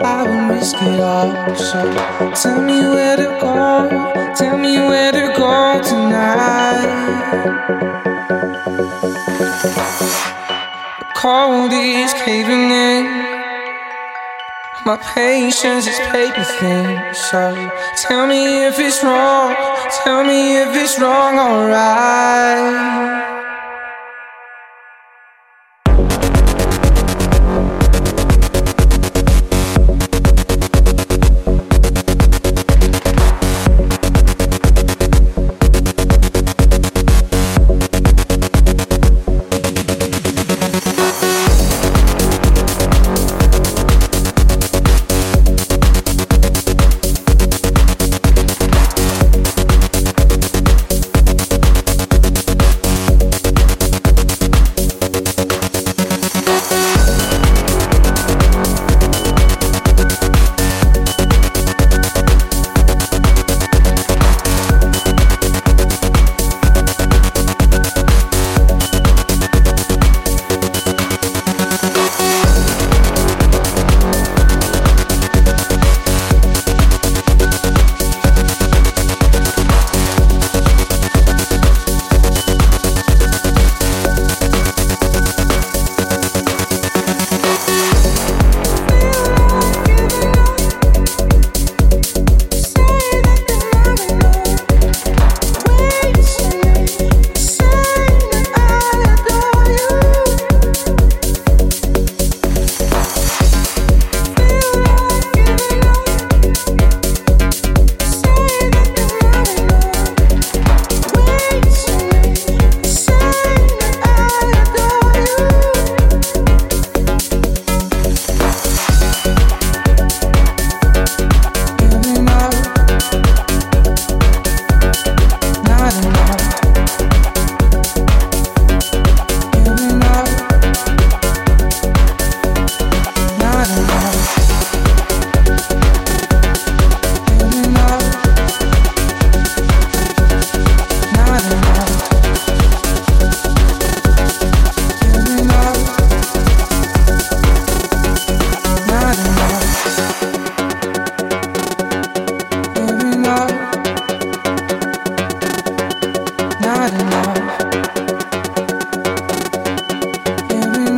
I would risk it all. So tell me where to go, tell me where to go tonight. The cold is caving in. My patience is paper thin. So tell me if it's wrong, tell me if it's wrong, alright.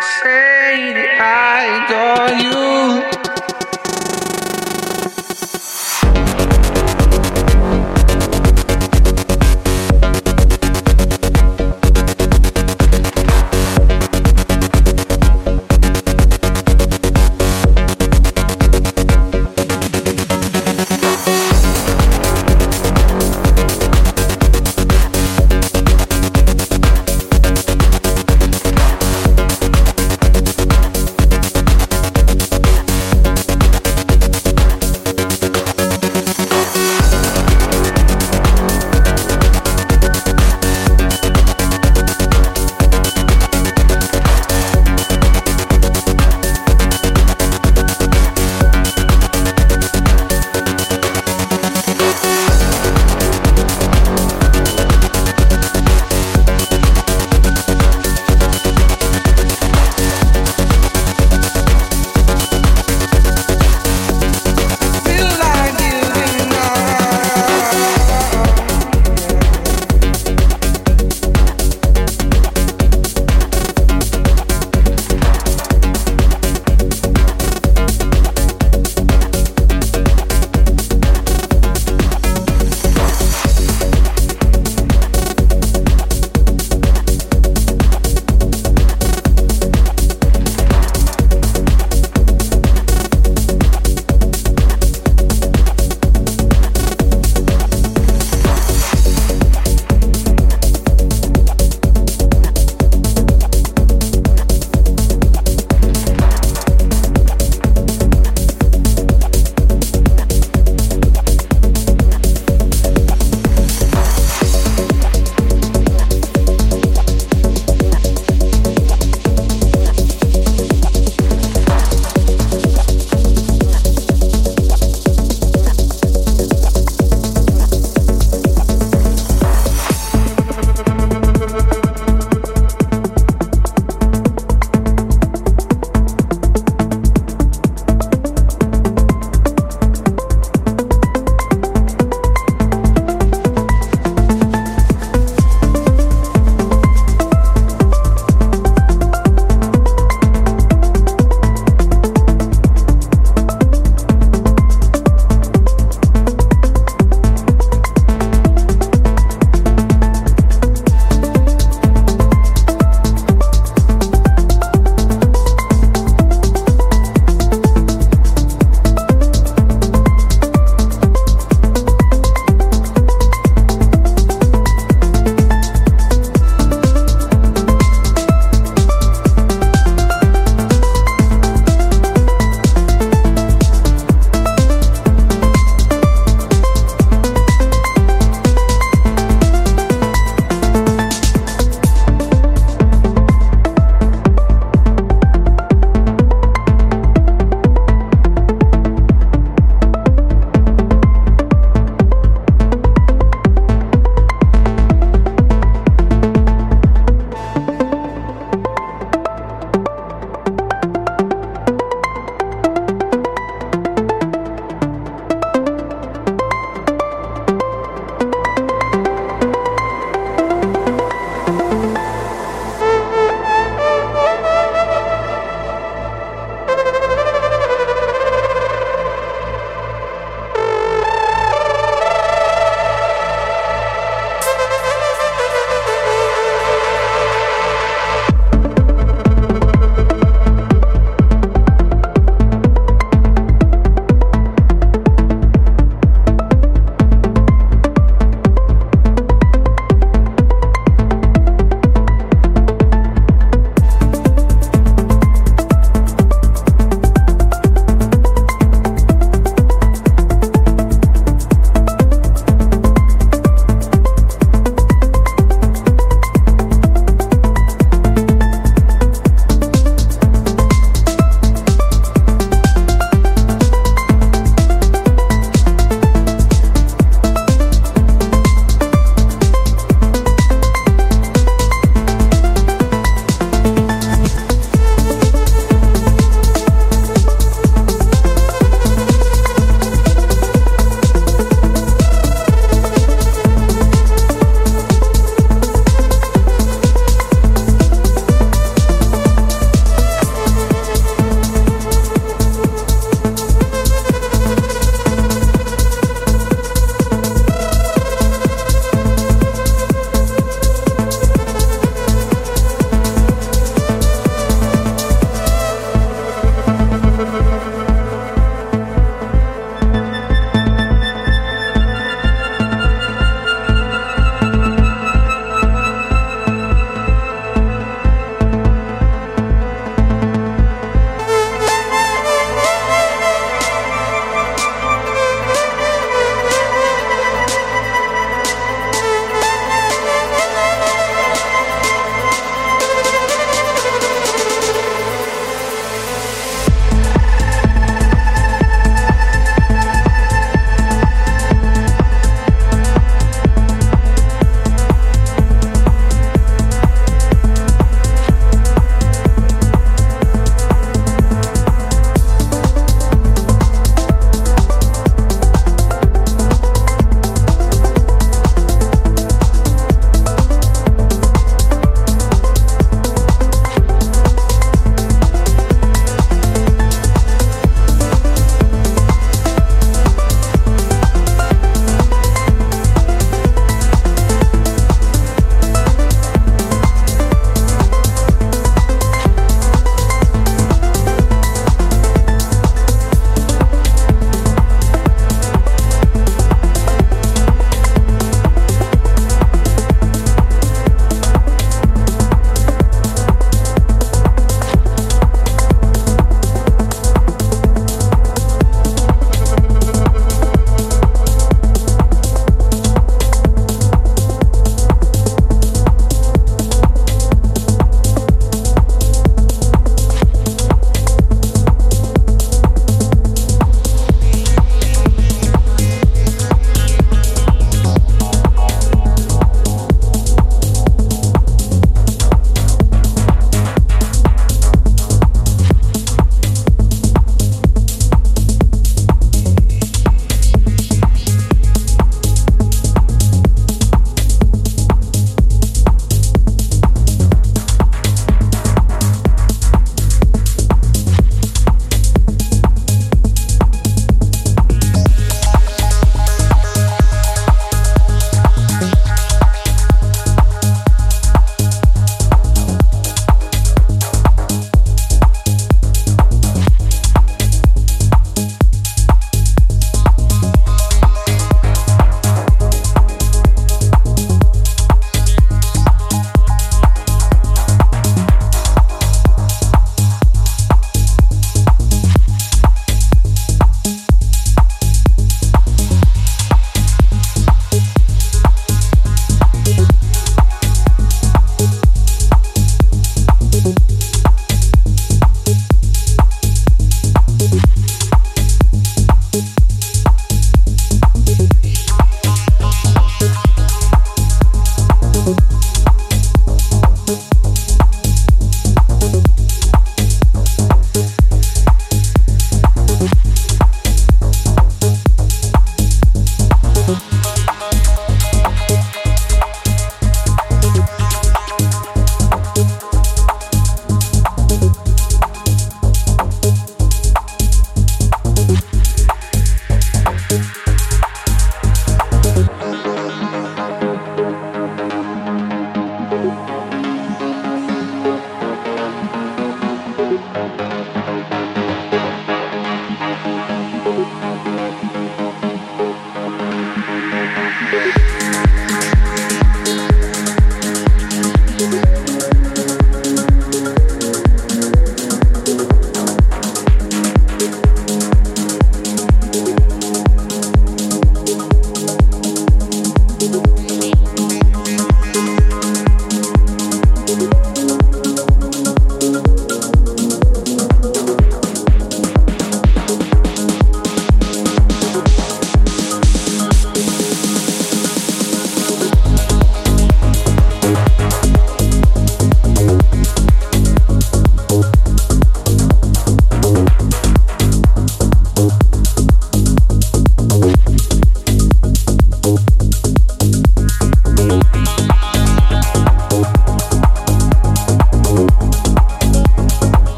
say that I adore you.